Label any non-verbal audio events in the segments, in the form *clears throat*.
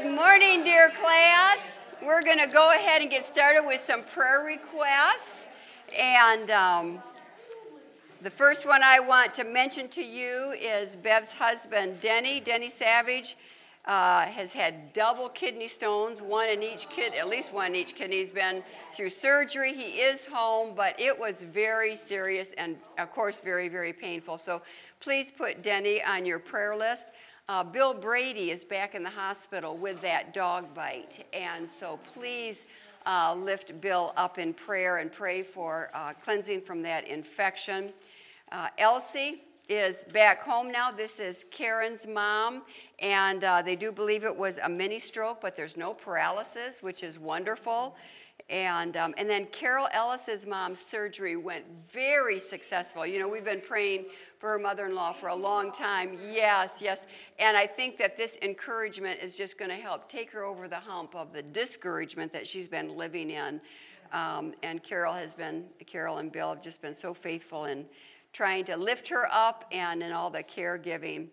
Good morning, dear class. We're going to go ahead and get started with some prayer requests. And um, the first one I want to mention to you is Bev's husband, Denny. Denny Savage uh, has had double kidney stones, one in each kid, at least one in each kidney. He's been through surgery. He is home, but it was very serious and, of course, very, very painful. So please put Denny on your prayer list. Uh, Bill Brady is back in the hospital with that dog bite, and so please uh, lift Bill up in prayer and pray for uh, cleansing from that infection. Uh, Elsie is back home now. This is Karen's mom, and uh, they do believe it was a mini stroke, but there's no paralysis, which is wonderful. And, um, and then Carol Ellis's mom's surgery went very successful. You know, we've been praying for her mother in law for a long time. Yes, yes. And I think that this encouragement is just going to help take her over the hump of the discouragement that she's been living in. Um, and Carol has been, Carol and Bill have just been so faithful in trying to lift her up and in all the caregiving.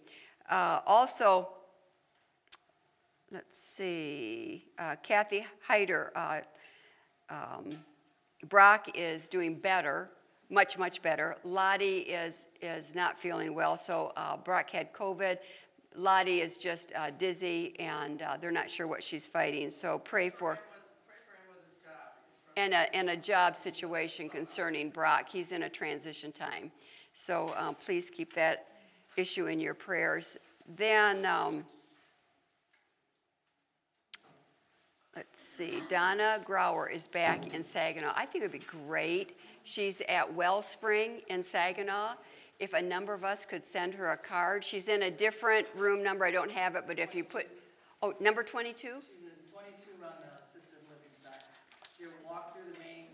Uh, also, let's see, uh, Kathy Heider. Uh, um, Brock is doing better much, much better. Lottie is, is not feeling well, so uh, Brock had COVID. Lottie is just uh, dizzy, and uh, they're not sure what she's fighting. So pray for. And a, and a job situation concerning Brock. He's in a transition time. So um, please keep that issue in your prayers. Then, um, let's see, Donna Grauer is back in Saginaw. I think it would be great She's at Wellspring in Saginaw. If a number of us could send her a card, she's in a different room number. I don't have it, but if you put, oh, number 22? She's in 22 on the assisted living side. You walk through the main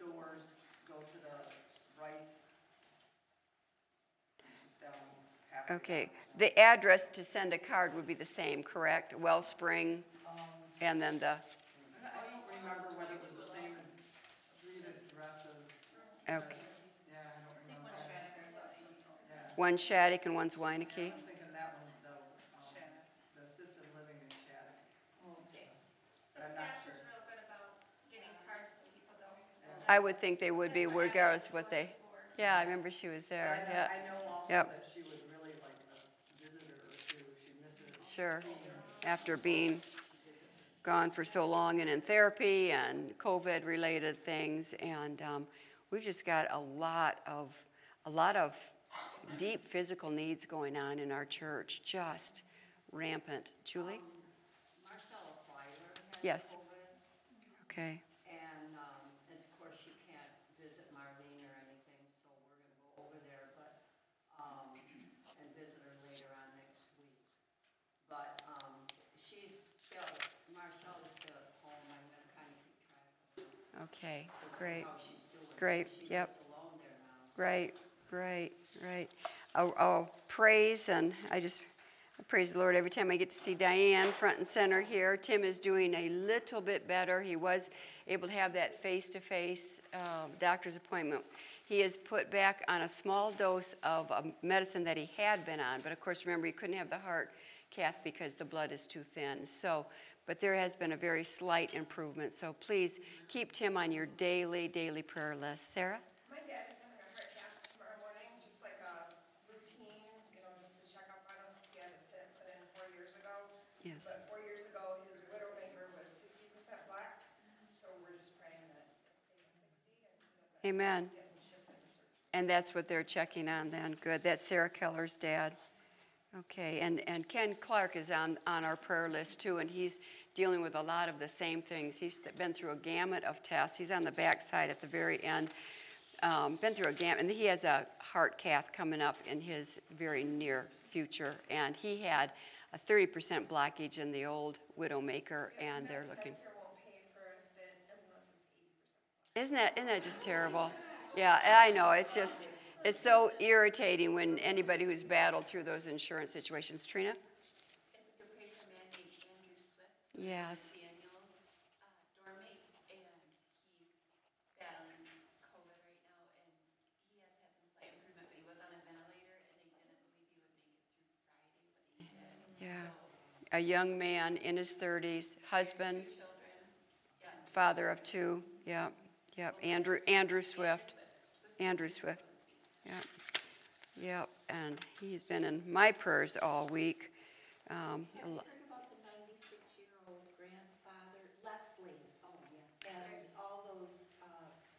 doors, go to the right. Okay, the address to send a card would be the same, correct? Wellspring, um, and then the, I don't remember whether it was the, same street in Shattuck. Okay. The staff is real good about getting cards to people though. I would think they would be regardless of what they, yeah, I remember she was there, And yeah. I know also Yep. that she was really like a visitor or two, she misses. Sure, after being gone for so long and in therapy and COVID-related things, and um, we've just got a lot of, a lot of deep physical needs going on in our church, just rampant. Julie? Um, Marcella Filer has Yes. COVID, Okay, and, um, and of course she can't visit Marlene or anything, so we're gonna go over there, but, um, and visit her later on next week. But, um, she's still, Marcella's still at home, I'm gonna kinda keep track of her, okay, great. Great, She yep. lives alone there now. Right, right, right. I'll, I'll praise, and I just I praise the Lord every time I get to see Diane front and center here. Tim is doing a little bit better. He was able to have that face to face doctor's appointment. He is put back on a small dose of a medicine that he had been on, but of course, remember, he couldn't have the heart cath because the blood is too thin. So, but there has been a very slight improvement. So please keep Tim on your daily, daily prayer list. Sarah? My dad is having a heart cath tomorrow morning, just like a routine, you know, just to check up on him, because he had a stent put in four years ago. Yes. But four years ago, his widowmaker was sixty percent black, so we're just praying that it stays at sixty and he doesn't Amen. And that's what they're checking on then. Good. That's Sarah Keller's dad. Okay, and, and Ken Clark is on, on our prayer list too, and he's dealing with a lot of the same things. He's been through a gamut of tests. He's on the backside at the very end. Um, been through a gamut, and he has a heart cath coming up in his very near future. And he had a 30% blockage in the old Widowmaker, and they're looking. Medicare won't pay for a stent unless it's eighty percent. Isn't that, isn't that just terrible? Yeah, I know. It's just, it's so irritating when anybody who's battled through those insurance situations. Trina? If you could pray for a man named Andrew Swift. Yes. Uh, doormate, and he's battling COVID right now, and he has had some slight improvement, but he was on a ventilator, and they didn't believe he would make it through Friday, but he did. Yeah. a young man in his 30s, husband, father of two. Yep, yep. Andrew, Andrew Swift. Andrew Swift. Yep, yep. And he's been in my prayers all week. Um, a Have you heard about the ninety-six-year-old grandfather, Leslie's, yeah, and all those, uh,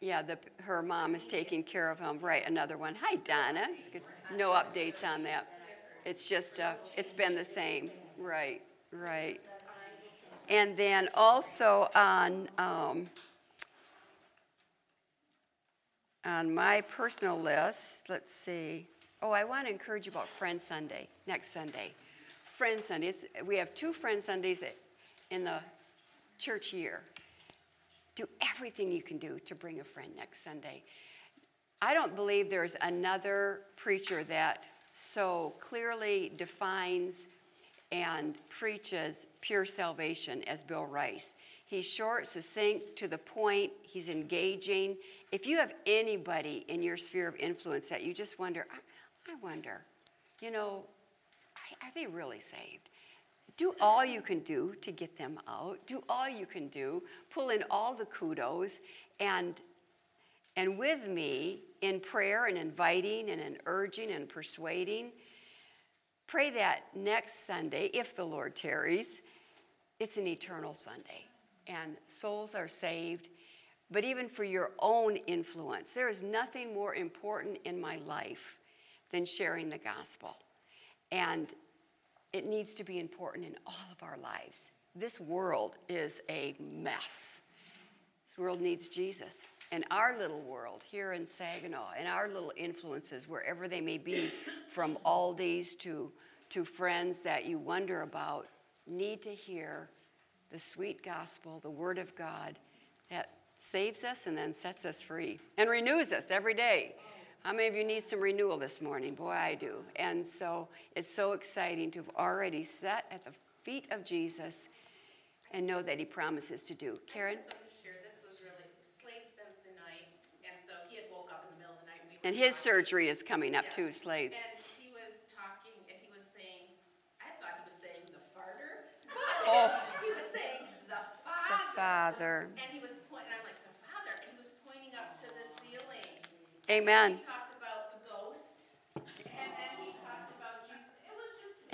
yeah, the, her mom is taking care of him. Right, another one. Hi, Donna. It's good. No updates on that. It's just, uh, it's been the same. Right, right. And then also on, um, on my personal list, let's see. Oh, I want to encourage you about Friend Sunday, next Sunday. Friend Sunday, it's, we have two Friend Sundays in the church year. Do everything you can do to bring a friend next Sunday. I don't believe there's another preacher that so clearly defines and preaches pure salvation as Bill Rice. He's short, succinct, to the point, he's engaging. If you have anybody in your sphere of influence that you just wonder, I, I wonder, you know, are they really saved? Do all you can do to get them out. Do all you can do. Pull in all the kudos and and with me in prayer and inviting and in urging and persuading. Pray that next Sunday, if the Lord tarries, it's an eternal Sunday and souls are saved. But even for your own influence, there is nothing more important in my life than sharing the gospel. And it needs to be important in all of our lives. This world is a mess. This world needs Jesus. And our little world here in Saginaw, and our little influences, wherever they may be, from Aldi's to, to friends that you wonder about, need to hear the sweet gospel, the word of God that saves us and then sets us free and renews us every day. How many of you need some renewal this morning? Boy, I do. And so it's so exciting to have already sat at the feet of Jesus and know that he promises to do. Karen? Something to share, this was really, Slade spent the night, and so he had woke up in the middle of the night. and we were And his surgery is coming up Yeah. too, Slade's. And he was talking, and he was saying, I thought he was saying the farter. Oh. *laughs* He was saying the The father. Father. And he was pointing, I'm like, the father, and he was pointing up to the ceiling. Amen. He talked about the ghost, and then he talked about Jesus. It was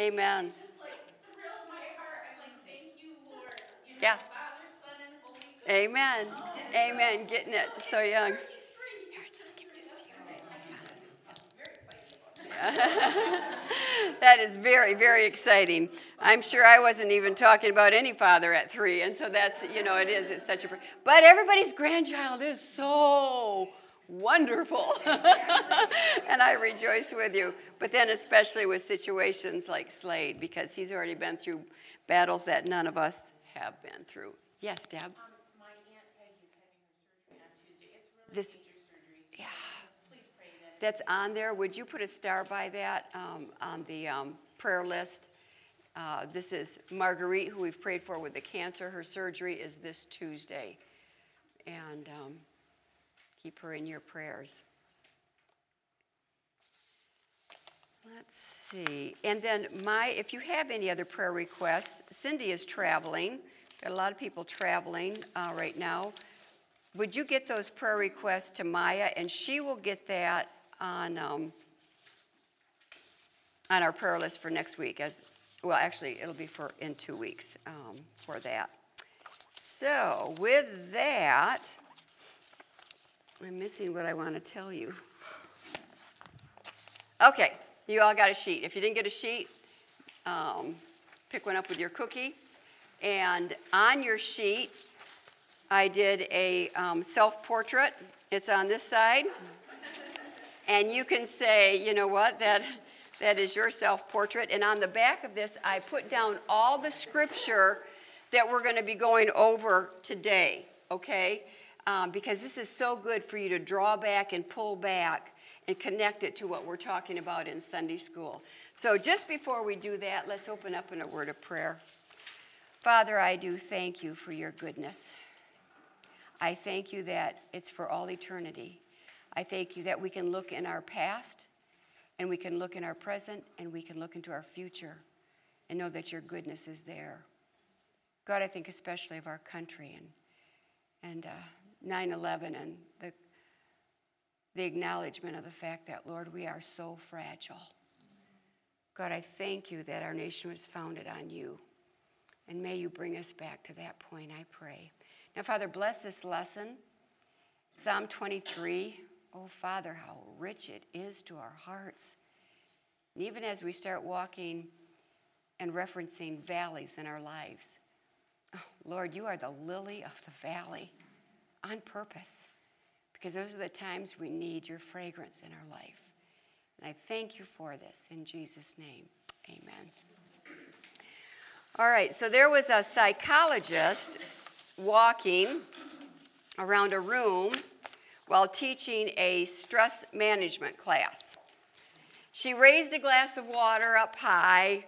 Amen. it just like thrilled my heart. I'm like, thank you, Lord. You know, Yeah. Father, Son, and Holy Ghost. Amen. Oh, Amen. Getting it oh, so young. He's three. He just turned three yesterday. I'm very excited about *laughs* that. That is very, very exciting. I'm sure I wasn't even talking about any father at three, and so that's, you know, it is, it's such a, but everybody's grandchild is so wonderful. *laughs* and I rejoice with you. But then, especially with situations like Slade, because he's already been through battles that none of us have been through. Yes, Deb? Um, my Aunt Peggy's having her surgery on Tuesday. It's really This- major surgery. so Yeah. Please pray that. That's on there. Would you put a star by that um, on the um, prayer list? Uh, this is Marguerite, who we've prayed for with the cancer. Her surgery is this Tuesday. And um, keep her in your prayers. Let's see. And then, my, if you have any other prayer requests, Cindy is traveling. Got a lot of people traveling uh, right now. Would you get those prayer requests to Maya, and she will get that on um, on our prayer list for next week. As well, actually, it'll be for in two weeks um, for that. So, with that, I'm missing what I want to tell you. Okay, you all got a sheet. If you didn't get a sheet, um, pick one up with your cookie. And on your sheet, I did a um, self portrait. It's on this side. And you can say, you know what, that, that is your self portrait. And on the back of this, I put down all the scripture that we're going to be going over today, okay? Um, because this is so good for you to draw back and pull back and connect it to what we're talking about in Sunday school. So just before we do that, let's open up in a word of prayer. Father, I do thank you for your goodness. I thank you that it's for all eternity. I thank you that we can look in our past and we can look in our present and we can look into our future and know that your goodness is there. God, I think especially of our country and, and uh, 9 11 and the, the acknowledgement of the fact that, Lord, we are so fragile. God, I thank you that our nation was founded on you. And may you bring us back to that point, I pray. Now, Father, bless this lesson. Psalm 23. Oh, Father, how rich it is to our hearts. And even as we start walking and referencing valleys in our lives, oh, *laughs* Lord, you are the lily of the valley on purpose because those are the times we need your fragrance in our life. And I thank you for this in Jesus' name. Amen. All right, so there was a psychologist walking around a room while teaching a stress management class. She raised a glass of water up high,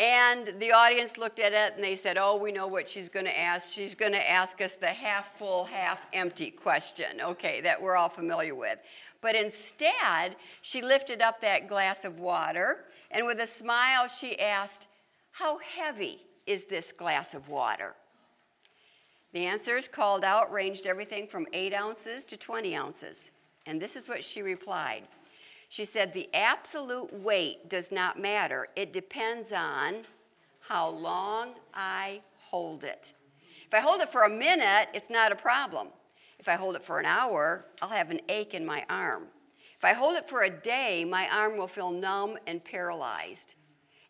and the audience looked at it and they said, Oh, we know what she's going to ask. She's going to ask us the half full, half empty question, okay, that we're all familiar with. But instead, she lifted up that glass of water, and with a smile, she asked, How heavy is this glass of water? The answers called out ranged everything from 8 ounces to 20 ounces. And this is what she replied. She said, The absolute weight does not matter. It depends on how long I hold it. If I hold it for a minute, it's not a problem. If I hold it for an hour, I'll have an ache in my arm. If I hold it for a day, my arm will feel numb and paralyzed.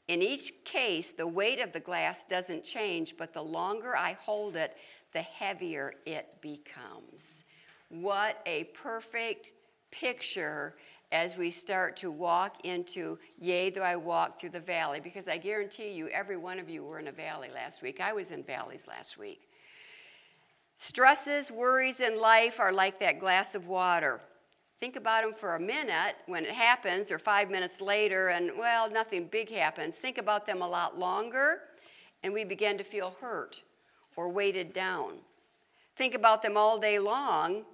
In each case, the weight of the glass doesn't change, but the longer I hold it, the heavier it becomes. What a perfect picture as we start to walk into, yea, though I walk through the valley, because I guarantee you, every one of you were in a valley last week. I was in valleys last week. Stresses, worries in life are like that glass of water. Think about them for a minute when it happens, or five minutes later, and well, nothing big happens. Think about them a lot longer, and we begin to feel hurt or weighted down. Think about them all day long,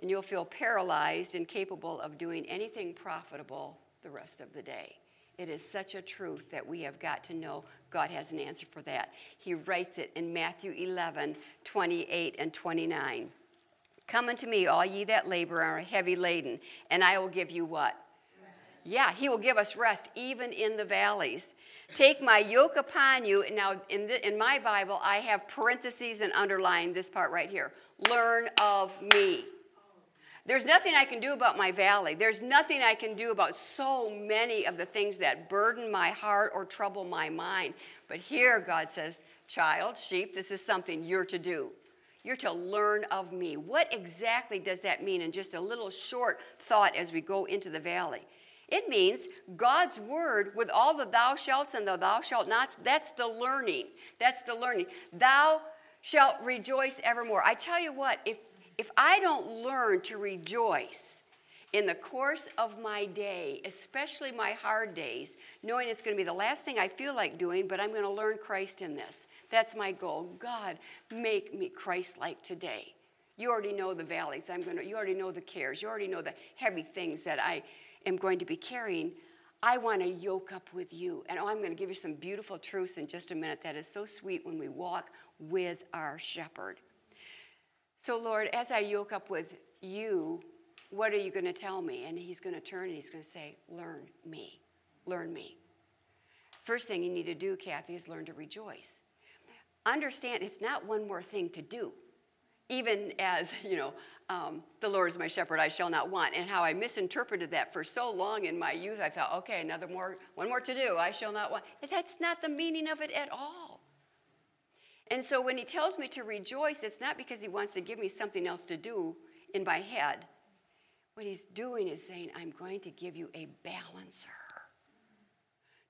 and you'll feel paralyzed, and incapable of doing anything profitable the rest of the day. It is such a truth that we have got to know God has an answer for that. He writes it in Matthew 11, 28 and 29. Come unto me, all ye that labor and are heavy laden, and I will give you what? Rest. Yeah, He will give us rest even in the valleys. Take my yoke upon you. Now, in, the, in my Bible, I have parentheses and underline this part right here. Learn of me. There's nothing I can do about my valley. There's nothing I can do about so many of the things that burden my heart or trouble my mind. But here, God says, Child, sheep, this is something you're to do. You're to learn of me. What exactly does that mean in just a little short thought as we go into the valley? It means God's word with all the thou shalt and the thou shalt nots. That's the learning. That's the learning. Thou shalt rejoice evermore. I tell you what, if if I don't learn to rejoice in the course of my day, especially my hard days, knowing it's going to be the last thing I feel like doing, but I'm going to learn Christ in this. That's my goal. God, make me Christ like today. You already know the valleys. I'm going to, you already know the cares. You already know the heavy things that I am going to be carrying. I want to yoke up with you. And oh, I'm going to give you some beautiful truths in just a minute that is so sweet when we walk with our shepherd. So, Lord, as I yoke up with you, what are you going to tell me? And he's going to turn and he's going to say, Learn me. Learn me. First thing you need to do, Kathy, is learn to rejoice. Understand it's not one more thing to do. Even as, *laughs* you know, um, the Lord is my shepherd, I shall not want. And how I misinterpreted that for so long in my youth, I thought, okay, another more, one more to do, I shall not want. That's not the meaning of it at all. And so when he tells me to rejoice, it's not because he wants to give me something else to do in my head. What he's doing is saying, I'm going to give you a balancer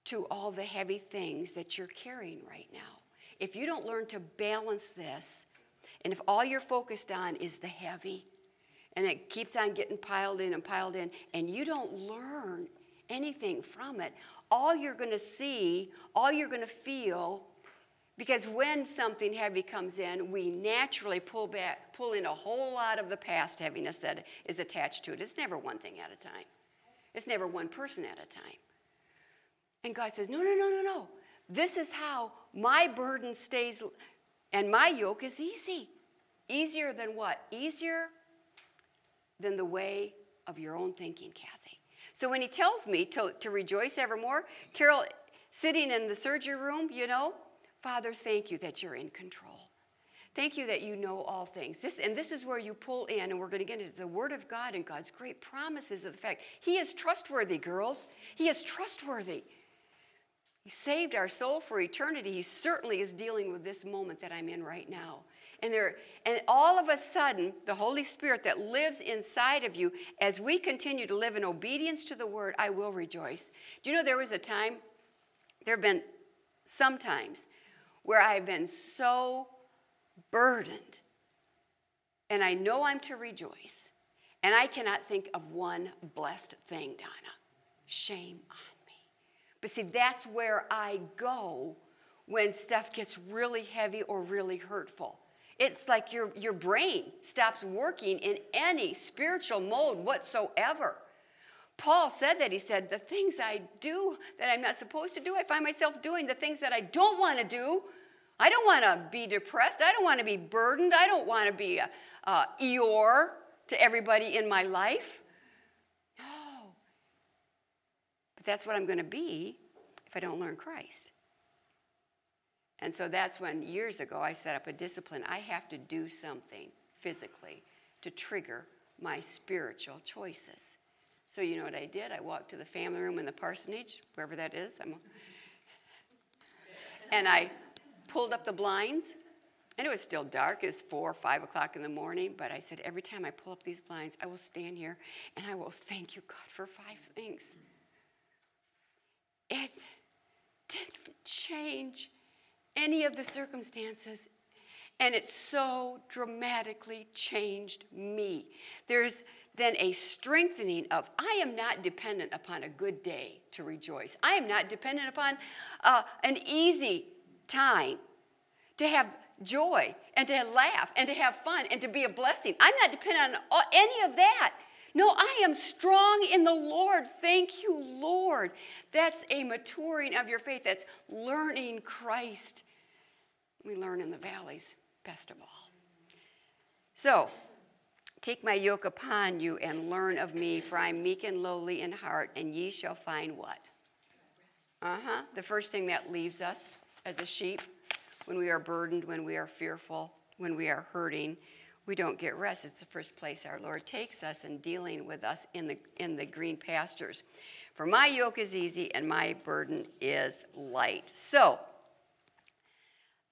to all the heavy things that you're carrying right now. If you don't learn to balance this, and if all you're focused on is the heavy, and it keeps on getting piled in and piled in, and you don't learn anything from it, all you're going to see, all you're going to feel because when something heavy comes in, we naturally pull back, pull in a whole lot of the past heaviness that is attached to it. It's never one thing at a time. It's never one person at a time. And God says, No, no, no, no, no. This is how my burden stays, and my yoke is easy. Easier than what? Easier than the way of your own thinking, Kathy. So when he tells me to, to rejoice evermore, Carol, sitting in the surgery room, you know, Father, thank you that you're in control. Thank you that you know all things. This, and this is where you pull in, and we're going to get into the Word of God and God's great promises of the fact He is trustworthy, girls. He is trustworthy. He saved our soul for eternity. He certainly is dealing with this moment that I'm in right now. And there, and all of a sudden, the Holy Spirit that lives inside of you, as we continue to live in obedience to the Word, I will rejoice. Do you know there was a time, there have been some times where I've been so burdened, and I know I'm to rejoice, and I cannot think of one blessed thing, Donna. Shame on me. But see, that's where I go when stuff gets really heavy or really hurtful. It's like your, your brain stops working in any spiritual mode whatsoever. Paul said that. He said, The things I do that I'm not supposed to do, I find myself doing. The things that I don't want to do, I don't want to be depressed. I don't want to be burdened. I don't want to be a, a Eeyore to everybody in my life. No. But that's what I'm going to be if I don't learn Christ. And so that's when years ago I set up a discipline. I have to do something physically to trigger my spiritual choices. So you know what I did? I walked to the family room in the parsonage, wherever that is. And I pulled up the blinds, and it was still dark. It was four or five o'clock in the morning. But I said, every time I pull up these blinds, I will stand here and I will thank you, God, for five things. It didn't change any of the circumstances. And it so dramatically changed me. There's then a strengthening of I am not dependent upon a good day to rejoice. I am not dependent upon uh, an easy time to have joy and to laugh and to have fun and to be a blessing. I'm not dependent on any of that. No, I am strong in the Lord. Thank you, Lord. That's a maturing of your faith. That's learning Christ. We learn in the valleys, best of all. So, take my yoke upon you and learn of me, for I am meek and lowly in heart, and ye shall find what? Uh huh. The first thing that leaves us as a sheep when we are burdened, when we are fearful, when we are hurting, we don't get rest. It's the first place our Lord takes us in dealing with us in the, in the green pastures. For my yoke is easy and my burden is light. So,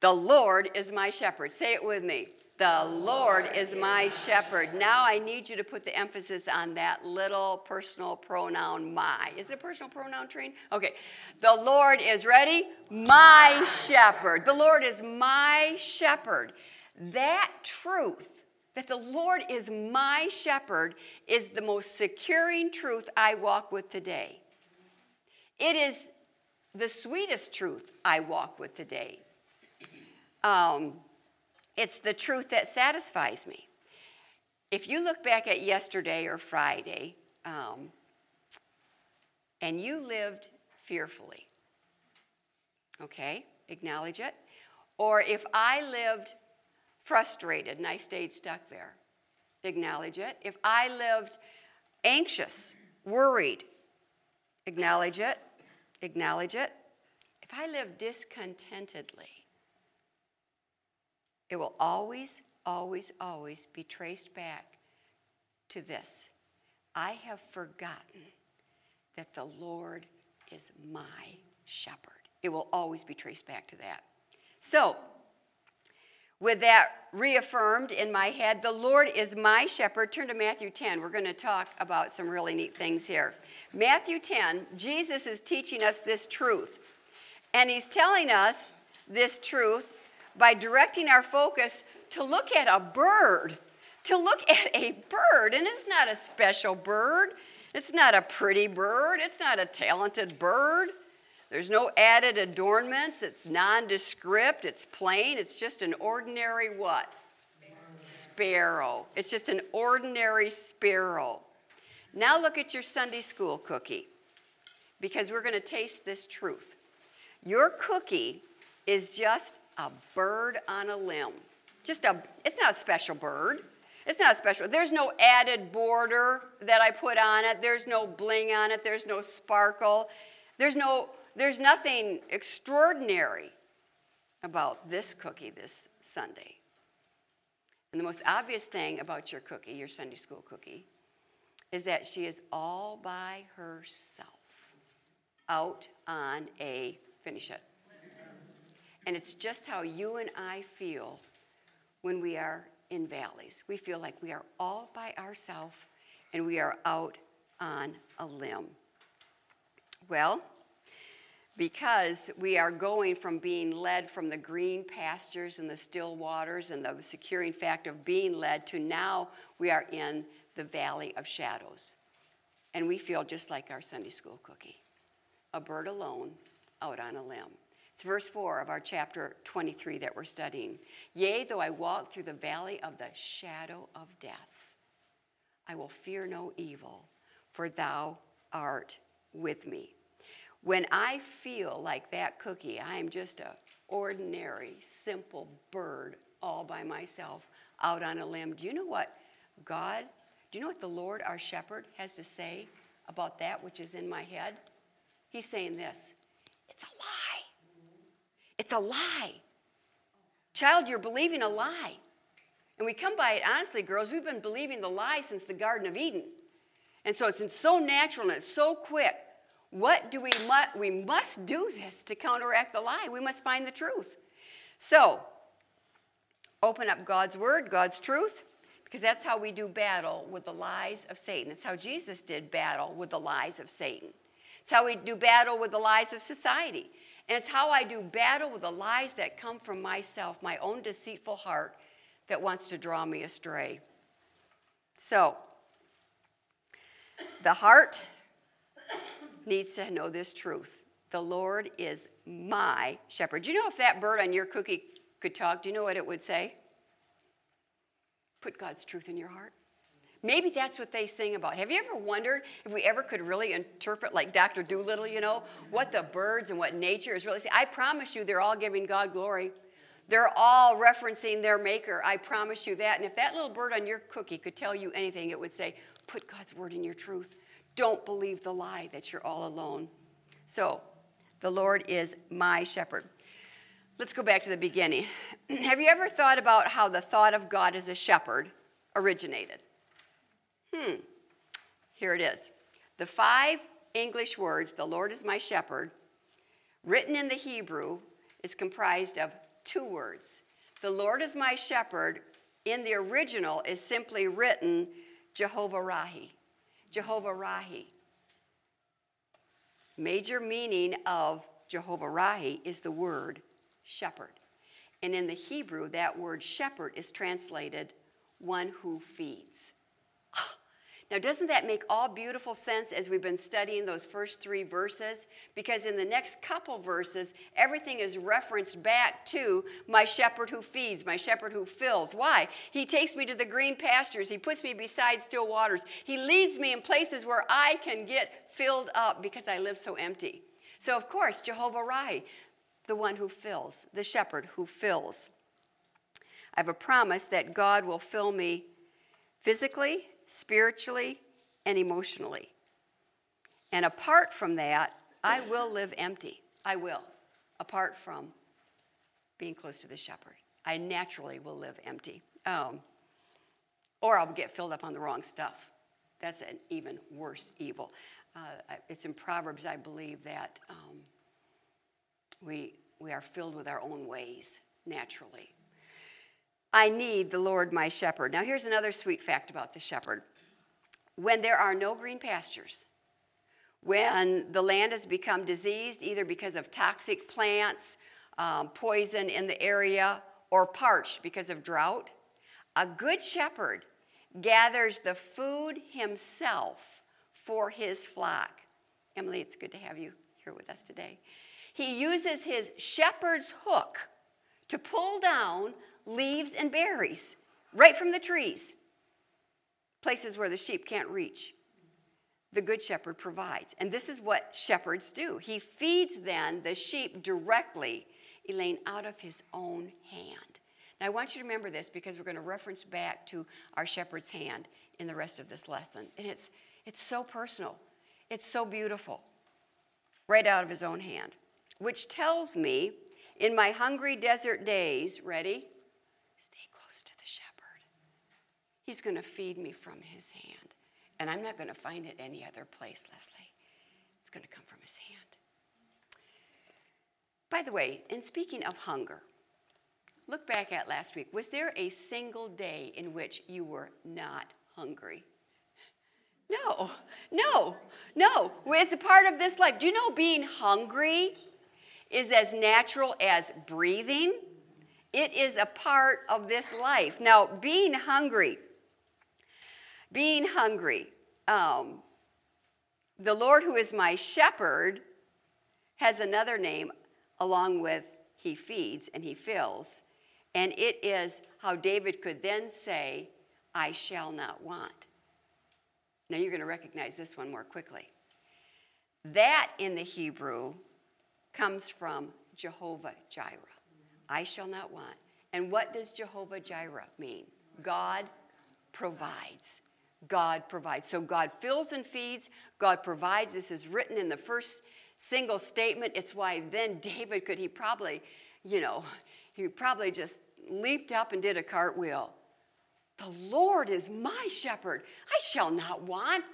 the Lord is my shepherd. Say it with me. The Lord is my shepherd. Now I need you to put the emphasis on that little personal pronoun my. Is it a personal pronoun train? Okay. The Lord is ready? My shepherd. The Lord is my shepherd. That truth, that the Lord is my shepherd, is the most securing truth I walk with today. It is the sweetest truth I walk with today. Um, it's the truth that satisfies me. If you look back at yesterday or Friday, um, and you lived fearfully, okay, acknowledge it. Or if I lived frustrated and I stayed stuck there, acknowledge it. If I lived anxious, worried, acknowledge it, acknowledge it. If I lived discontentedly, it will always, always, always be traced back to this I have forgotten that the Lord is my shepherd. It will always be traced back to that. So, with that reaffirmed in my head, the Lord is my shepherd. Turn to Matthew 10. We're going to talk about some really neat things here. Matthew 10, Jesus is teaching us this truth. And he's telling us this truth by directing our focus to look at a bird, to look at a bird. And it's not a special bird, it's not a pretty bird, it's not a talented bird. There's no added adornments. It's nondescript. It's plain. It's just an ordinary what? Sparrow. It's just an ordinary sparrow. Now look at your Sunday school cookie because we're going to taste this truth. Your cookie is just a bird on a limb. Just a, it's not a special bird. It's not special. There's no added border that I put on it. There's no bling on it. There's no sparkle. There's no, there's nothing extraordinary about this cookie this Sunday. And the most obvious thing about your cookie, your Sunday school cookie, is that she is all by herself out on a, finish it. And it's just how you and I feel when we are in valleys. We feel like we are all by ourselves and we are out on a limb. Well, because we are going from being led from the green pastures and the still waters and the securing fact of being led to now we are in the valley of shadows. And we feel just like our Sunday school cookie a bird alone out on a limb. It's verse 4 of our chapter 23 that we're studying. Yea, though I walk through the valley of the shadow of death, I will fear no evil, for thou art with me. When I feel like that cookie, I am just a ordinary, simple bird all by myself out on a limb. Do you know what God, do you know what the Lord our shepherd has to say about that which is in my head? He's saying this it's a lie. It's a lie. Child, you're believing a lie. And we come by it honestly, girls. We've been believing the lie since the Garden of Eden. And so it's so natural and it's so quick. What do we must we must do this to counteract the lie. We must find the truth. So, open up God's word, God's truth, because that's how we do battle with the lies of Satan. It's how Jesus did battle with the lies of Satan. It's how we do battle with the lies of society. And it's how I do battle with the lies that come from myself, my own deceitful heart that wants to draw me astray. So, the heart needs to know this truth. The Lord is my shepherd. Do you know if that bird on your cookie could talk, do you know what it would say? Put God's truth in your heart. Maybe that's what they sing about. Have you ever wondered if we ever could really interpret, like Dr. Dolittle, you know, what the birds and what nature is really saying? I promise you, they're all giving God glory. They're all referencing their maker. I promise you that. And if that little bird on your cookie could tell you anything, it would say, Put God's word in your truth. Don't believe the lie that you're all alone. So, the Lord is my shepherd. Let's go back to the beginning. *clears throat* Have you ever thought about how the thought of God as a shepherd originated? Hmm. Here it is. The five English words, the Lord is my shepherd, written in the Hebrew, is comprised of two words. The Lord is my shepherd, in the original, is simply written Jehovah Rahi. Jehovah Rahi. Major meaning of Jehovah Rahi is the word shepherd. And in the Hebrew, that word shepherd is translated one who feeds. Now, doesn't that make all beautiful sense as we've been studying those first three verses? Because in the next couple verses, everything is referenced back to my shepherd who feeds, my shepherd who fills. Why? He takes me to the green pastures, he puts me beside still waters, he leads me in places where I can get filled up because I live so empty. So, of course, Jehovah Rai, the one who fills, the shepherd who fills. I have a promise that God will fill me physically, spiritually, and emotionally. And apart from that, I will live empty. I will, apart from being close to the shepherd. I naturally will live empty. Um, or I'll get filled up on the wrong stuff. That's an even worse evil. Uh, it's in Proverbs, I believe, that um, we, we are filled with our own ways naturally. I need the Lord my shepherd. Now, here's another sweet fact about the shepherd. When there are no green pastures, when the land has become diseased, either because of toxic plants, um, poison in the area, or parched because of drought, a good shepherd gathers the food himself for his flock. Emily, it's good to have you here with us today. He uses his shepherd's hook to pull down leaves and berries right from the trees, places where the sheep can't reach. the good shepherd provides. And this is what shepherds do. He feeds then the sheep directly, Elaine, out of his own hand. Now, I want you to remember this because we're going to reference back to our shepherd's hand in the rest of this lesson. And it's, it's so personal, it's so beautiful, right out of his own hand, which tells me in my hungry desert days, ready? Stay close to the shepherd. He's going to feed me from his hand. And I'm not going to find it any other place, Leslie. It's going to come from his hand. By the way, in speaking of hunger, look back at last week. Was there a single day in which you were not hungry? No, no, no. It's a part of this life. Do you know being hungry is as natural as breathing? It is a part of this life. Now, being hungry, being hungry, um, the Lord who is my shepherd has another name along with he feeds and he fills. And it is how David could then say, I shall not want. Now you're going to recognize this one more quickly. That in the Hebrew comes from Jehovah Jireh. I shall not want. And what does Jehovah Jireh mean? God provides. God provides. So God fills and feeds, God provides. This is written in the first single statement. It's why then *laughs* David could, he probably, you know, he probably just leaped up and did a cartwheel. The Lord is my shepherd. I shall not want.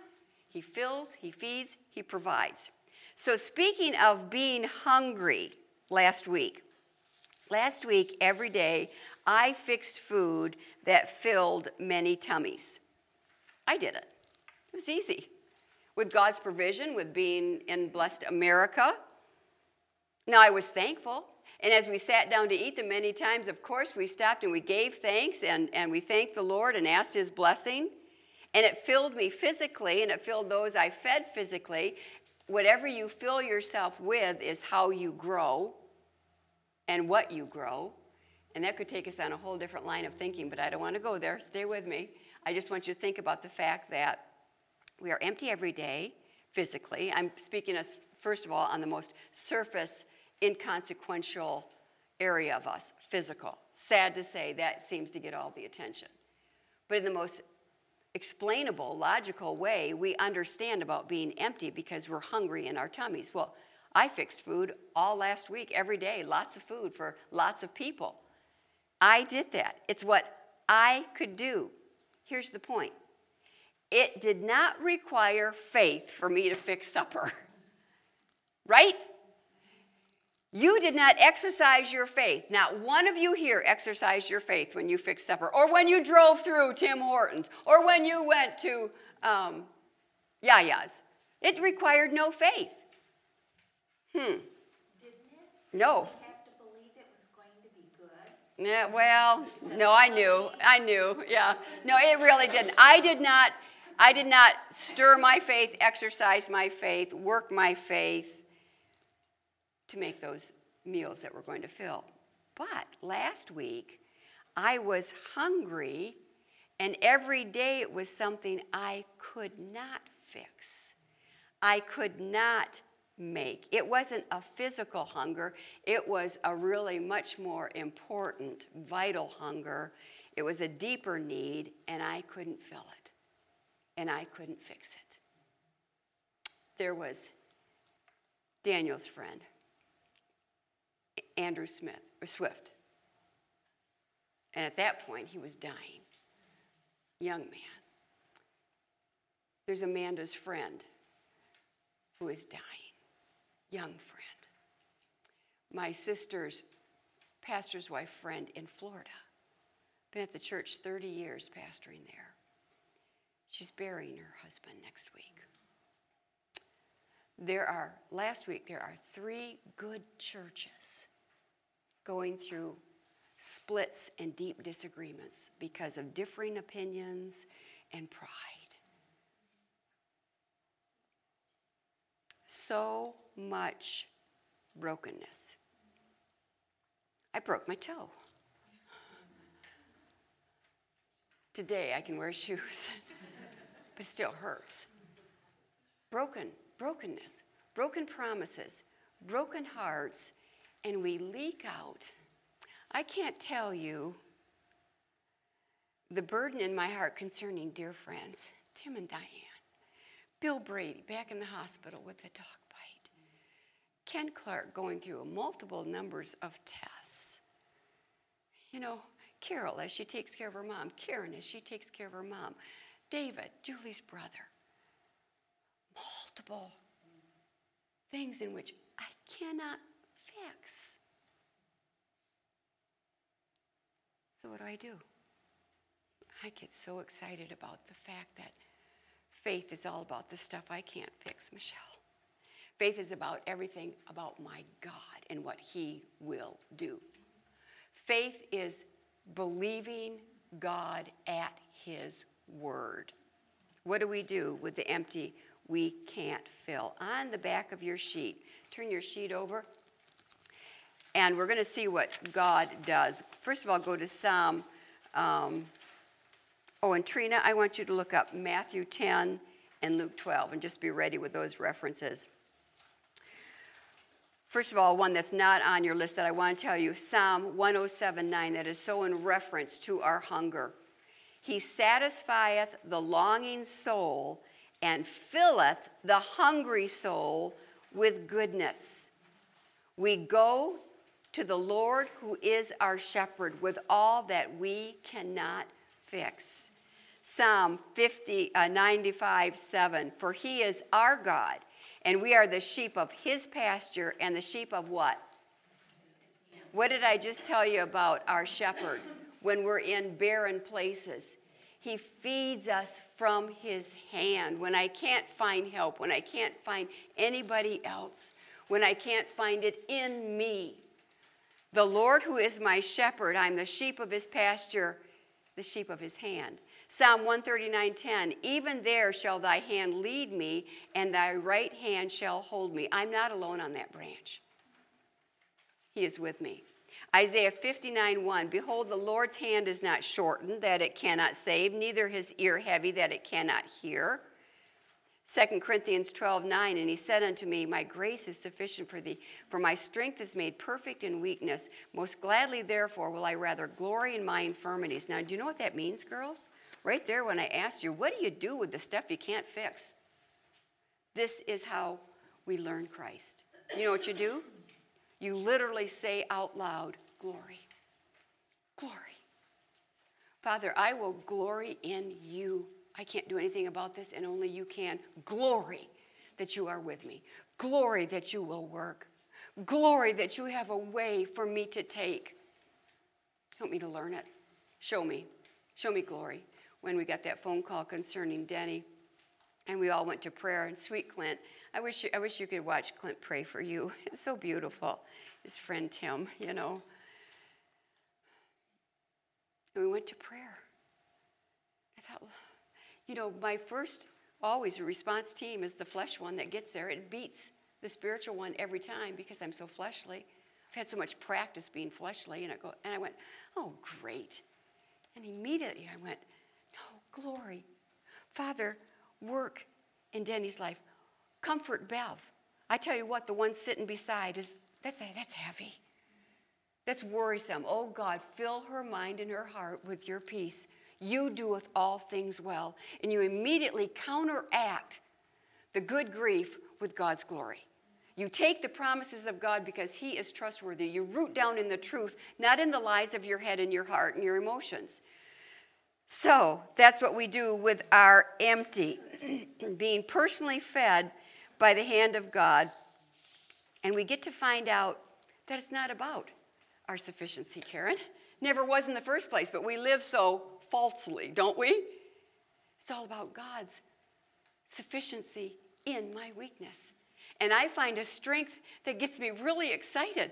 He fills, he feeds, he provides. So, speaking of being hungry last week, last week, every day, I fixed food that filled many tummies. I did it. It was easy. With God's provision, with being in blessed America. Now, I was thankful. And as we sat down to eat them many times, of course, we stopped and we gave thanks and, and we thanked the Lord and asked His blessing. And it filled me physically and it filled those I fed physically. Whatever you fill yourself with is how you grow and what you grow. And that could take us on a whole different line of thinking, but I don't want to go there. Stay with me. I just want you to think about the fact that we are empty every day physically. I'm speaking as, first of all, on the most surface inconsequential area of us, physical. Sad to say, that seems to get all the attention. But in the most explainable, logical way, we understand about being empty because we're hungry in our tummies. Well, I fixed food all last week, every day, lots of food for lots of people. I did that. It's what I could do. Here's the point it did not require faith for me to fix supper, *laughs* right? You did not exercise your faith. Not one of you here exercised your faith when you fixed supper, or when you drove through Tim Hortons, or when you went to um, Yaya's. It required no faith. Hmm. Didn't it? No. We have to believe it was going to be good. Yeah, well, no, I knew. I knew. Yeah. No, it really didn't. I did not I did not stir my faith, exercise my faith, work my faith to make those meals that we're going to fill. But last week, I was hungry, and every day it was something I could not fix. I could not make. It wasn't a physical hunger, it was a really much more important, vital hunger. It was a deeper need, and I couldn't fill it, and I couldn't fix it. There was Daniel's friend, Andrew Smith or Swift. And at that point, he was dying. Young man. There's Amanda's friend who is dying. Young friend. My sister's pastor's wife friend in Florida. Been at the church 30 years pastoring there. She's burying her husband next week. There are, last week, there are three good churches going through splits and deep disagreements because of differing opinions and pride. So much brokenness. I broke my toe. Today I can wear *laughs* shoes, but still hurts. broken, brokenness, broken promises, broken hearts, and we leak out. I can't tell you the burden in my heart concerning dear friends, Tim and Diane, Bill Brady back in the hospital with the dog Ken Clark going through multiple numbers of tests. You know, Carol as she takes care of her mom, Karen as she takes care of her mom, David, Julie's brother. Multiple things in which I cannot fix. So, what do I do? I get so excited about the fact that faith is all about the stuff I can't fix, Michelle. Faith is about everything about my God and what He will do. Faith is believing God at His word. What do we do with the empty we can't fill? On the back of your sheet, turn your sheet over, and we're going to see what God does. First of all, go to Psalm. Um, oh, and Trina, I want you to look up Matthew 10 and Luke 12 and just be ready with those references. First of all, one that's not on your list that I want to tell you Psalm 107 9, that is so in reference to our hunger. He satisfieth the longing soul and filleth the hungry soul with goodness. We go to the Lord who is our shepherd with all that we cannot fix. Psalm 50, uh, 95 7 For he is our God and we are the sheep of his pasture and the sheep of what? What did I just tell you about our shepherd when we're in barren places? He feeds us from his hand. When I can't find help, when I can't find anybody else, when I can't find it in me. The Lord who is my shepherd, I'm the sheep of his pasture, the sheep of his hand. Psalm 139:10 Even there shall thy hand lead me and thy right hand shall hold me. I'm not alone on that branch. He is with me. Isaiah 59:1 Behold the Lord's hand is not shortened that it cannot save neither his ear heavy that it cannot hear. 2 Corinthians 12, 9, and he said unto me, My grace is sufficient for thee, for my strength is made perfect in weakness. Most gladly, therefore, will I rather glory in my infirmities. Now, do you know what that means, girls? Right there, when I asked you, what do you do with the stuff you can't fix? This is how we learn Christ. You know what you do? You literally say out loud, Glory. Glory. Father, I will glory in you. I can't do anything about this, and only you can. Glory that you are with me. Glory that you will work. Glory that you have a way for me to take. Help me to learn it. Show me. Show me glory when we got that phone call concerning Denny. And we all went to prayer. And sweet Clint, I wish you, I wish you could watch Clint pray for you. *laughs* It's so beautiful. His friend Tim, you know. And we went to prayer. I thought, you know, my first always response team is the flesh one that gets there. It beats the spiritual one every time because I'm so fleshly. I've had so much practice being fleshly, and I go, and I went, oh, great. And immediately I went, glory. Father, work in Denny's life. Comfort Bev. I tell you what, the one sitting beside is that's that's heavy. That's worrisome. Oh God, fill her mind and her heart with your peace. You doeth all things well, and you immediately counteract the good grief with God's glory. You take the promises of God because He is trustworthy. You root down in the truth, not in the lies of your head and your heart and your emotions. So that's what we do with our empty, *clears throat* being personally fed by the hand of God. And we get to find out that it's not about our sufficiency, Karen. Never was in the first place, but we live so falsely, don't we? It's all about God's sufficiency in my weakness. And I find a strength that gets me really excited.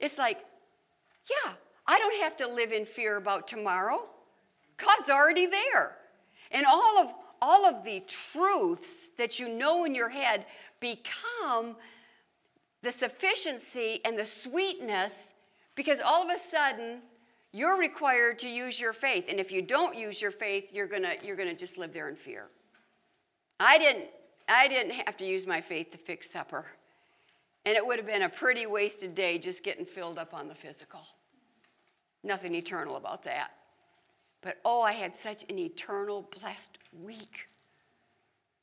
It's like, yeah, I don't have to live in fear about tomorrow. God's already there. And all of all of the truths that you know in your head become the sufficiency and the sweetness because all of a sudden you're required to use your faith and if you don't use your faith you're going to you're going to just live there in fear. I didn't I didn't have to use my faith to fix supper. And it would have been a pretty wasted day just getting filled up on the physical. Nothing eternal about that. But oh, I had such an eternal, blessed week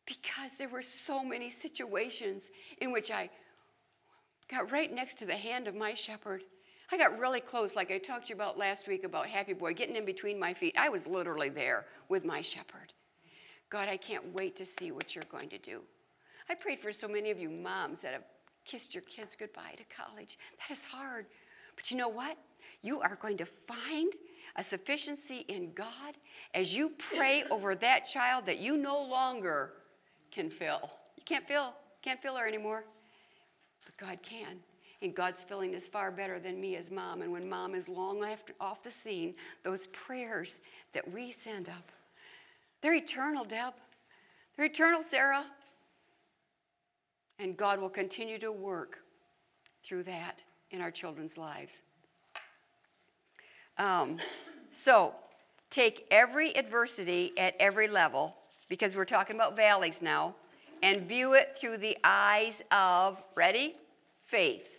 because there were so many situations in which I got right next to the hand of my shepherd. I got really close, like I talked to you about last week about Happy Boy, getting in between my feet. I was literally there with my shepherd. God, I can't wait to see what you're going to do. I prayed for so many of you moms that have kissed your kids goodbye to college. That is hard. But you know what? You are going to find a sufficiency in God as you pray over that child that you no longer can fill. You can't fill, can't fill her anymore. But God can. And God's filling is far better than me as mom. And when mom is long after, off the scene, those prayers that we send up, they're eternal, Deb. They're eternal, Sarah. And God will continue to work through that in our children's lives. Um, so, take every adversity at every level, because we're talking about valleys now, and view it through the eyes of, ready? Faith.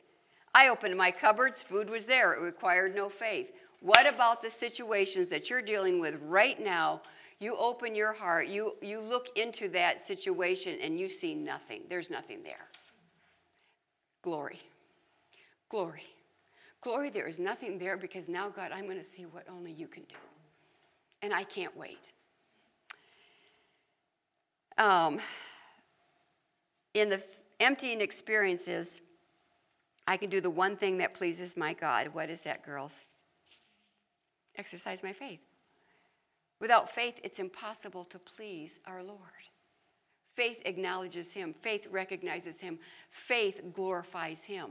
I opened my cupboards, food was there, it required no faith. What about the situations that you're dealing with right now? You open your heart, you, you look into that situation, and you see nothing. There's nothing there. Glory. Glory. Glory, there is nothing there because now, God, I'm going to see what only you can do. And I can't wait. Um, in the emptying experiences, I can do the one thing that pleases my God. What is that, girls? Exercise my faith. Without faith, it's impossible to please our Lord. Faith acknowledges Him, faith recognizes Him, faith glorifies Him.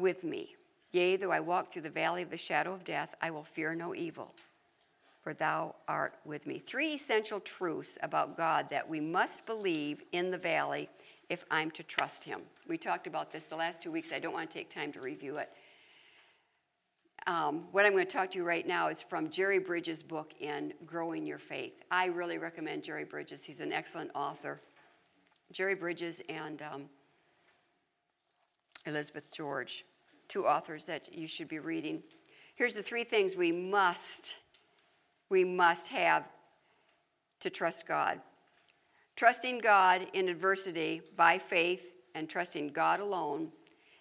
With me. Yea, though I walk through the valley of the shadow of death, I will fear no evil, for thou art with me. Three essential truths about God that we must believe in the valley if I'm to trust Him. We talked about this the last two weeks. I don't want to take time to review it. Um, what I'm going to talk to you right now is from Jerry Bridges' book in Growing Your Faith. I really recommend Jerry Bridges. He's an excellent author. Jerry Bridges and um, Elizabeth George, two authors that you should be reading. Here's the three things we must, we must have to trust God. Trusting God in adversity by faith and trusting God alone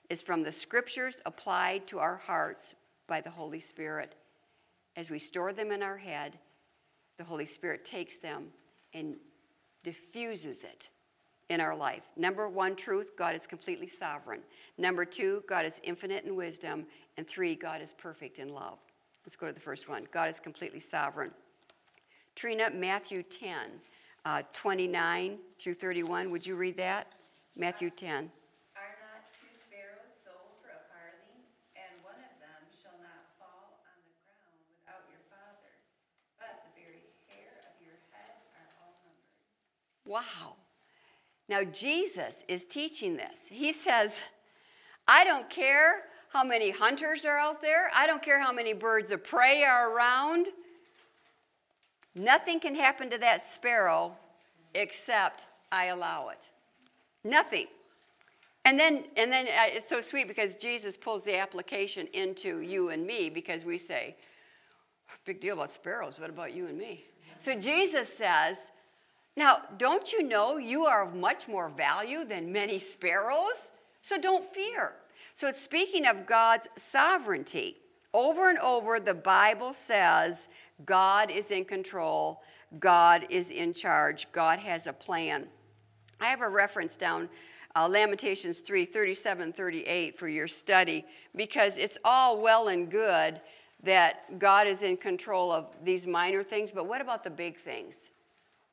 is from the scriptures applied to our hearts by the Holy Spirit. As we store them in our head, the Holy Spirit takes them and diffuses it in our life. Number one truth God is completely sovereign. Number two, God is infinite in wisdom. And three, God is perfect in love. Let's go to the first one God is completely sovereign. Trina, Matthew 10, uh, 29 through 31. Would you read that? Matthew 10. Are not two sparrows sold for a farthing, and one of them shall not fall on the ground without your Father? But the very hair of your head are all numbered. Wow. Now, Jesus is teaching this. He says, I don't care how many hunters are out there, I don't care how many birds of prey are around. Nothing can happen to that sparrow except I allow it. Nothing. And then, and then uh, it's so sweet because Jesus pulls the application into you and me because we say, big deal about sparrows. What about you and me? So Jesus says, now, don't you know you are of much more value than many sparrows? So don't fear. So it's speaking of God's sovereignty. Over and over, the Bible says God is in control, God is in charge, God has a plan. I have a reference down uh, Lamentations 3 37 38 for your study because it's all well and good that God is in control of these minor things, but what about the big things?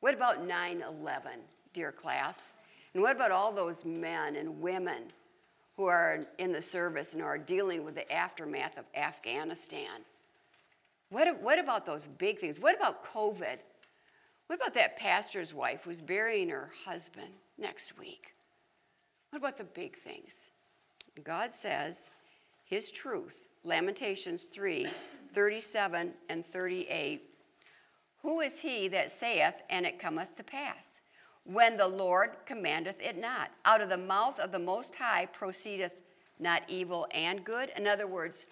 What about 9 11, dear class? And what about all those men and women who are in the service and are dealing with the aftermath of Afghanistan? What, what about those big things? What about COVID? What about that pastor's wife who's burying her husband next week? What about the big things? God says his truth, Lamentations 3 37 and 38 Who is he that saith, and it cometh to pass? When the Lord commandeth it not. Out of the mouth of the Most High proceedeth not evil and good. In other words,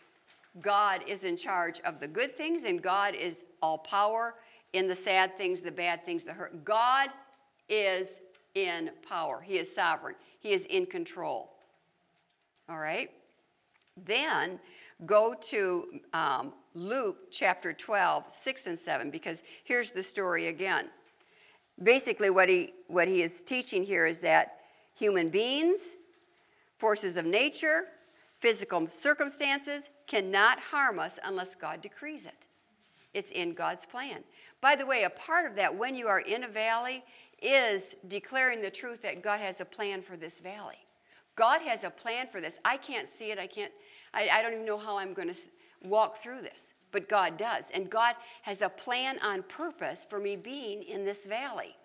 God is in charge of the good things, and God is all power in the sad things, the bad things, the hurt. God is in power, He is sovereign, He is in control. All right? Then go to um, Luke chapter 12, 6 and 7, because here's the story again. Basically, what he, what he is teaching here is that human beings, forces of nature, physical circumstances cannot harm us unless God decrees it. It's in God's plan. By the way, a part of that when you are in a valley is declaring the truth that God has a plan for this valley. God has a plan for this. I can't see it. I can't, I, I don't even know how I'm going to walk through this, but God does. And God has a plan on purpose for me being in this valley.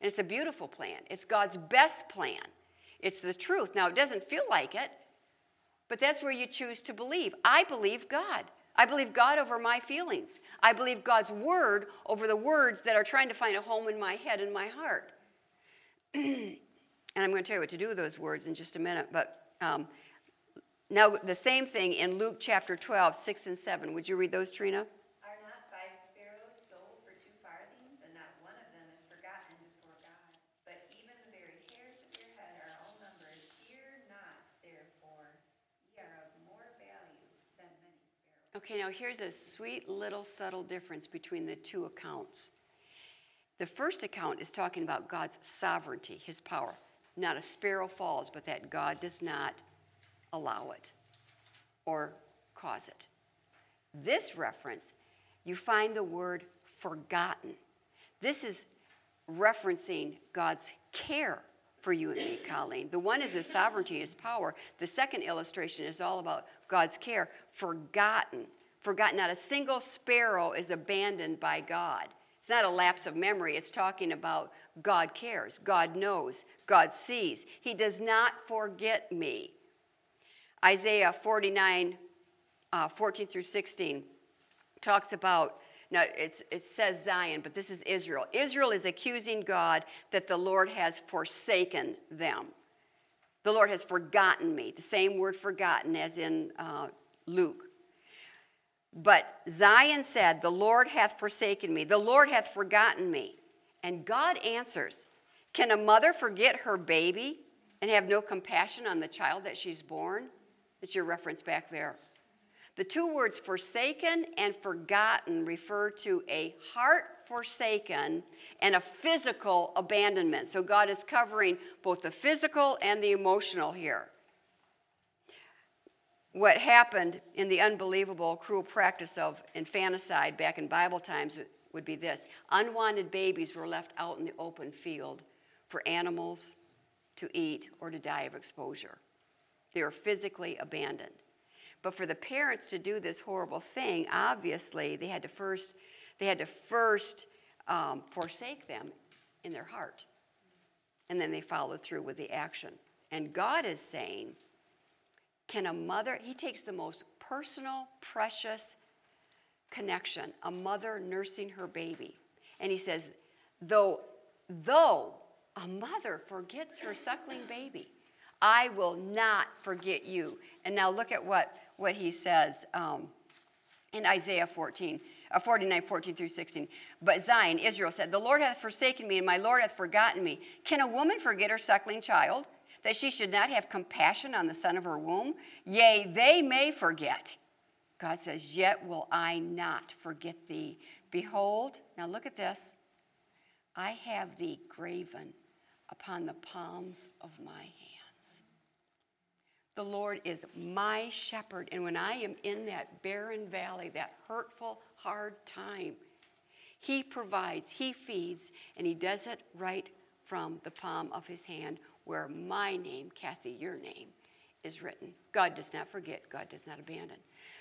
And it's a beautiful plan. It's God's best plan. It's the truth. Now, it doesn't feel like it, but that's where you choose to believe. I believe God. I believe God over my feelings. I believe God's word over the words that are trying to find a home in my head and my heart. *clears throat* and I'm going to tell you what to do with those words in just a minute. But um, now, the same thing in Luke chapter 12, 6 and 7. Would you read those, Trina? Are not five sparrows sold for two farthings, and not one of them is forgotten before God? But even the very hairs of your head are all numbered. Fear not, therefore, ye are of more value than many sparrows. Okay, now here's a sweet little subtle difference between the two accounts. The first account is talking about God's sovereignty, his power. Not a sparrow falls, but that God does not allow it or cause it. This reference, you find the word forgotten. This is referencing God's care for you and me, Colleen. The one is his sovereignty, his power. The second illustration is all about God's care, forgotten. Forgotten. Not a single sparrow is abandoned by God. It's not a lapse of memory. It's talking about God cares, God knows, God sees. He does not forget me. Isaiah 49, uh, 14 through 16 talks about, now it says Zion, but this is Israel. Israel is accusing God that the Lord has forsaken them. The Lord has forgotten me. The same word forgotten as in uh, Luke. But Zion said, The Lord hath forsaken me. The Lord hath forgotten me. And God answers, Can a mother forget her baby and have no compassion on the child that she's born? It's your reference back there. The two words forsaken and forgotten refer to a heart forsaken and a physical abandonment. So God is covering both the physical and the emotional here. What happened in the unbelievable, cruel practice of infanticide back in Bible times would be this unwanted babies were left out in the open field for animals to eat or to die of exposure. They were physically abandoned. But for the parents to do this horrible thing, obviously they had to first, they had to first um, forsake them in their heart. And then they followed through with the action. And God is saying, can a mother, he takes the most personal, precious connection, a mother nursing her baby. And he says, though, though a mother forgets her suckling baby, I will not forget you. And now look at what, what he says um, in Isaiah 14, uh, 49, 14 through 16. But Zion, Israel said, The Lord hath forsaken me, and my Lord hath forgotten me. Can a woman forget her suckling child, that she should not have compassion on the son of her womb? Yea, they may forget. God says, Yet will I not forget thee. Behold, now look at this. I have thee graven upon the palms of my hand. The Lord is my shepherd. And when I am in that barren valley, that hurtful, hard time, He provides, He feeds, and He does it right from the palm of His hand where my name, Kathy, your name, is written. God does not forget, God does not abandon.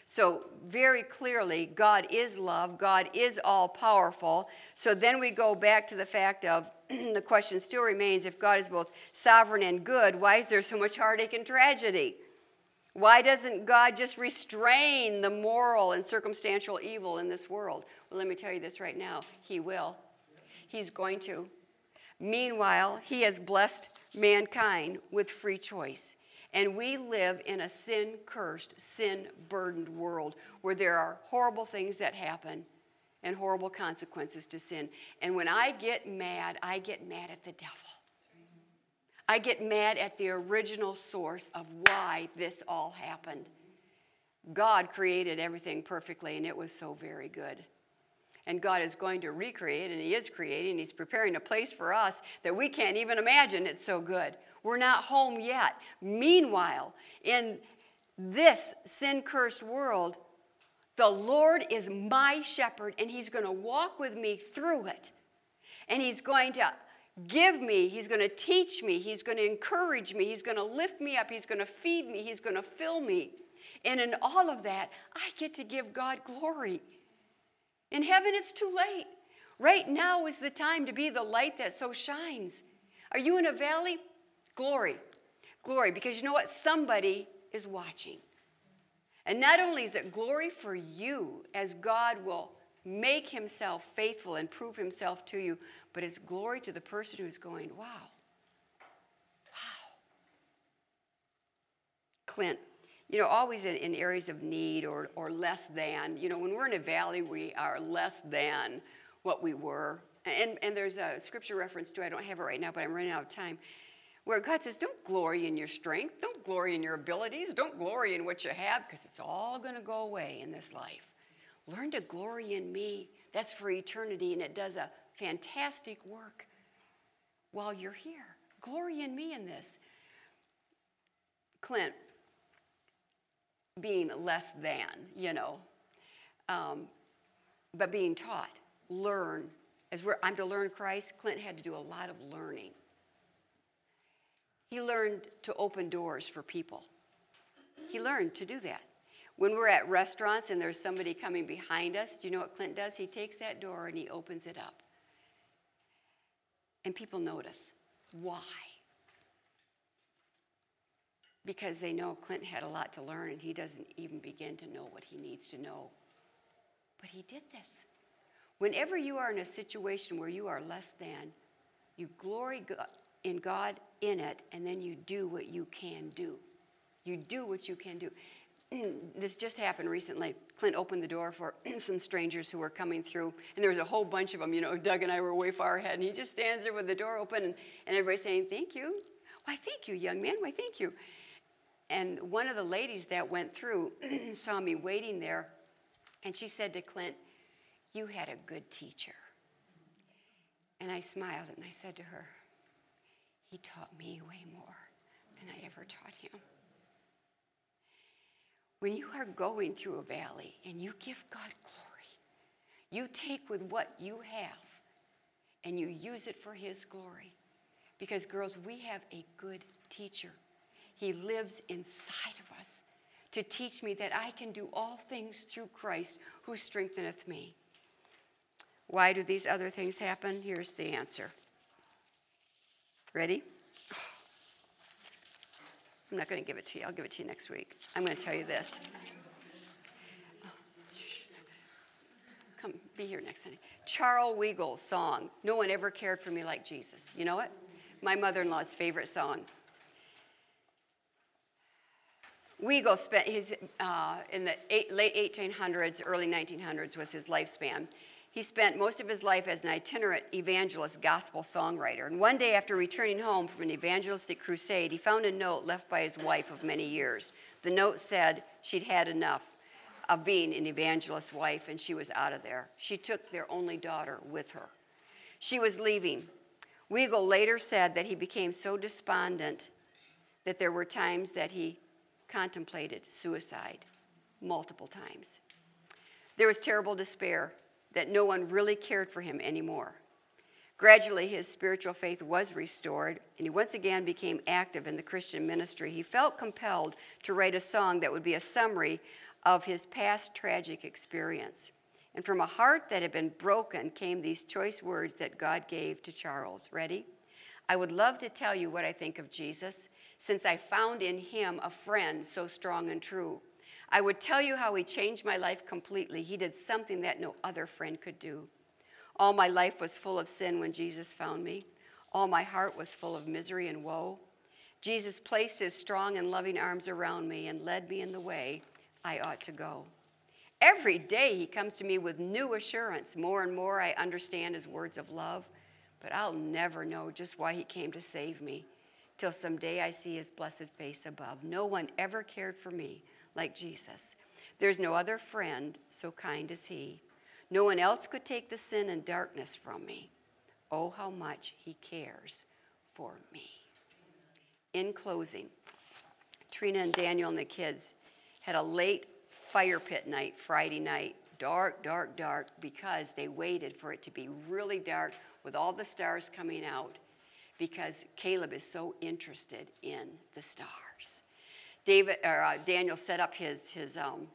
So, very clearly, God is love, God is all powerful. So, then we go back to the fact of *clears throat* the question still remains if God is both sovereign and good, why is there so much heartache and tragedy? Why doesn't God just restrain the moral and circumstantial evil in this world? Well, let me tell you this right now He will. He's going to. Meanwhile, He has blessed mankind with free choice. And we live in a sin cursed, sin burdened world where there are horrible things that happen and horrible consequences to sin. And when I get mad, I get mad at the devil. I get mad at the original source of why this all happened. God created everything perfectly, and it was so very good. And God is going to recreate, and He is creating, He's preparing a place for us that we can't even imagine. It's so good. We're not home yet. Meanwhile, in this sin cursed world, the Lord is my shepherd, and He's going to walk with me through it. And He's going to give me, He's going to teach me, He's going to encourage me, He's going to lift me up, He's going to feed me, He's going to fill me. And in all of that, I get to give God glory. In heaven, it's too late. Right now is the time to be the light that so shines. Are you in a valley? Glory. Glory, because you know what? Somebody is watching. And not only is it glory for you as God will make himself faithful and prove himself to you, but it's glory to the person who's going, wow. Wow. Clint, you know, always in, in areas of need or, or less than, you know, when we're in a valley, we are less than what we were. And, and there's a scripture reference to, I don't have it right now, but I'm running out of time, where God says, don't glory in your strength, don't glory in your abilities, don't glory in what you have, because it's all going to go away in this life. Learn to glory in me. That's for eternity, and it does a fantastic work while you're here. Glory in me in this. Clint, being less than, you know, um, but being taught, learn. As we're, I'm to learn Christ, Clint had to do a lot of learning. He learned to open doors for people. He learned to do that. When we're at restaurants and there's somebody coming behind us, do you know what Clint does? He takes that door and he opens it up. And people notice. Why? Because they know Clint had a lot to learn and he doesn't even begin to know what he needs to know. But he did this. Whenever you are in a situation where you are less than, you glory in God in it, and then you do what you can do. You do what you can do. Mm, this just happened recently. Clint opened the door for *clears throat* some strangers who were coming through, and there was a whole bunch of them. You know, Doug and I were way far ahead, and he just stands there with the door open, and, and everybody's saying, Thank you. Why, thank you, young man. Why, thank you. And one of the ladies that went through *clears throat* saw me waiting there, and she said to Clint, You had a good teacher. And I smiled, and I said to her, He taught me way more than I ever taught him. When you are going through a valley and you give God glory, you take with what you have and you use it for His glory. Because, girls, we have a good teacher. He lives inside of us to teach me that I can do all things through Christ who strengtheneth me. Why do these other things happen? Here's the answer. Ready? I'm not going to give it to you. I'll give it to you next week. I'm going to tell you this. Come, be here next Sunday. Charles Weigle's song, No One Ever Cared for Me Like Jesus. You know it? My mother in law's favorite song. Weigle spent his, uh, in the eight, late 1800s, early 1900s was his lifespan. He spent most of his life as an itinerant evangelist gospel songwriter. And one day, after returning home from an evangelistic crusade, he found a note left by his wife of many years. The note said she'd had enough of being an evangelist's wife and she was out of there. She took their only daughter with her. She was leaving. Weigle later said that he became so despondent that there were times that he contemplated suicide multiple times. There was terrible despair that no one really cared for him anymore. Gradually, his spiritual faith was restored, and he once again became active in the Christian ministry. He felt compelled to write a song that would be a summary of his past tragic experience. And from a heart that had been broken came these choice words that God gave to Charles. Ready? I would love to tell you what I think of Jesus. since I found in him a friend so strong and true. I would tell you how he changed my life completely. He did something that no other friend could do. All my life was full of sin when Jesus found me. All my heart was full of misery and woe. Jesus placed his strong and loving arms around me and led me in the way I ought to go. Every day he comes to me with new assurance. More and more I understand his words of love, but I'll never know just why he came to save me till someday I see his blessed face above. No one ever cared for me like Jesus. There's no other friend so kind as he. No one else could take the sin and darkness from me. Oh, how much he cares for me. In closing, Trina and Daniel and the kids had a late fire pit night Friday night. Dark, dark, dark, because they waited for it to be really dark with all the stars coming out because Caleb is so interested in the stars. David, or, uh, Daniel set up his, his um,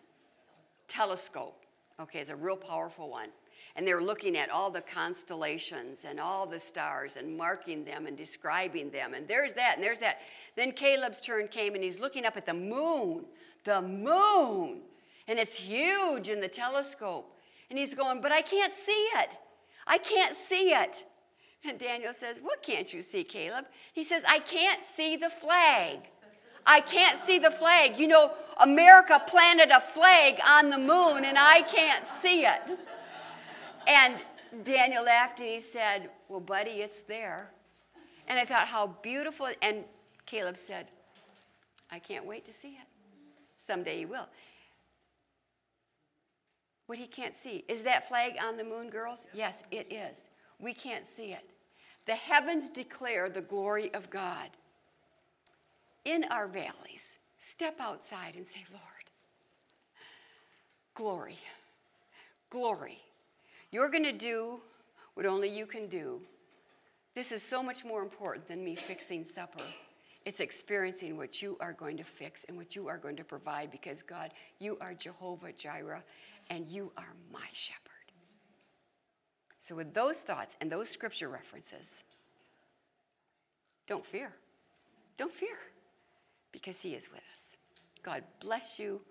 telescope. Okay, it's a real powerful one. And they're looking at all the constellations and all the stars and marking them and describing them. And there's that and there's that. Then Caleb's turn came and he's looking up at the moon. The moon. And it's huge in the telescope. And he's going, But I can't see it. I can't see it. And Daniel says, What can't you see, Caleb? He says, I can't see the flag. I can't see the flag. You know, America planted a flag on the moon and I can't see it. And Daniel laughed and he said, Well, buddy, it's there. And I thought, How beautiful. And Caleb said, I can't wait to see it. Someday he will. What he can't see. Is that flag on the moon, girls? Yes, it is. We can't see it. The heavens declare the glory of God. In our valleys, step outside and say, Lord, glory, glory. You're going to do what only you can do. This is so much more important than me fixing supper. It's experiencing what you are going to fix and what you are going to provide because, God, you are Jehovah Jireh and you are my shepherd. So, with those thoughts and those scripture references, don't fear. Don't fear because he is with us. God bless you.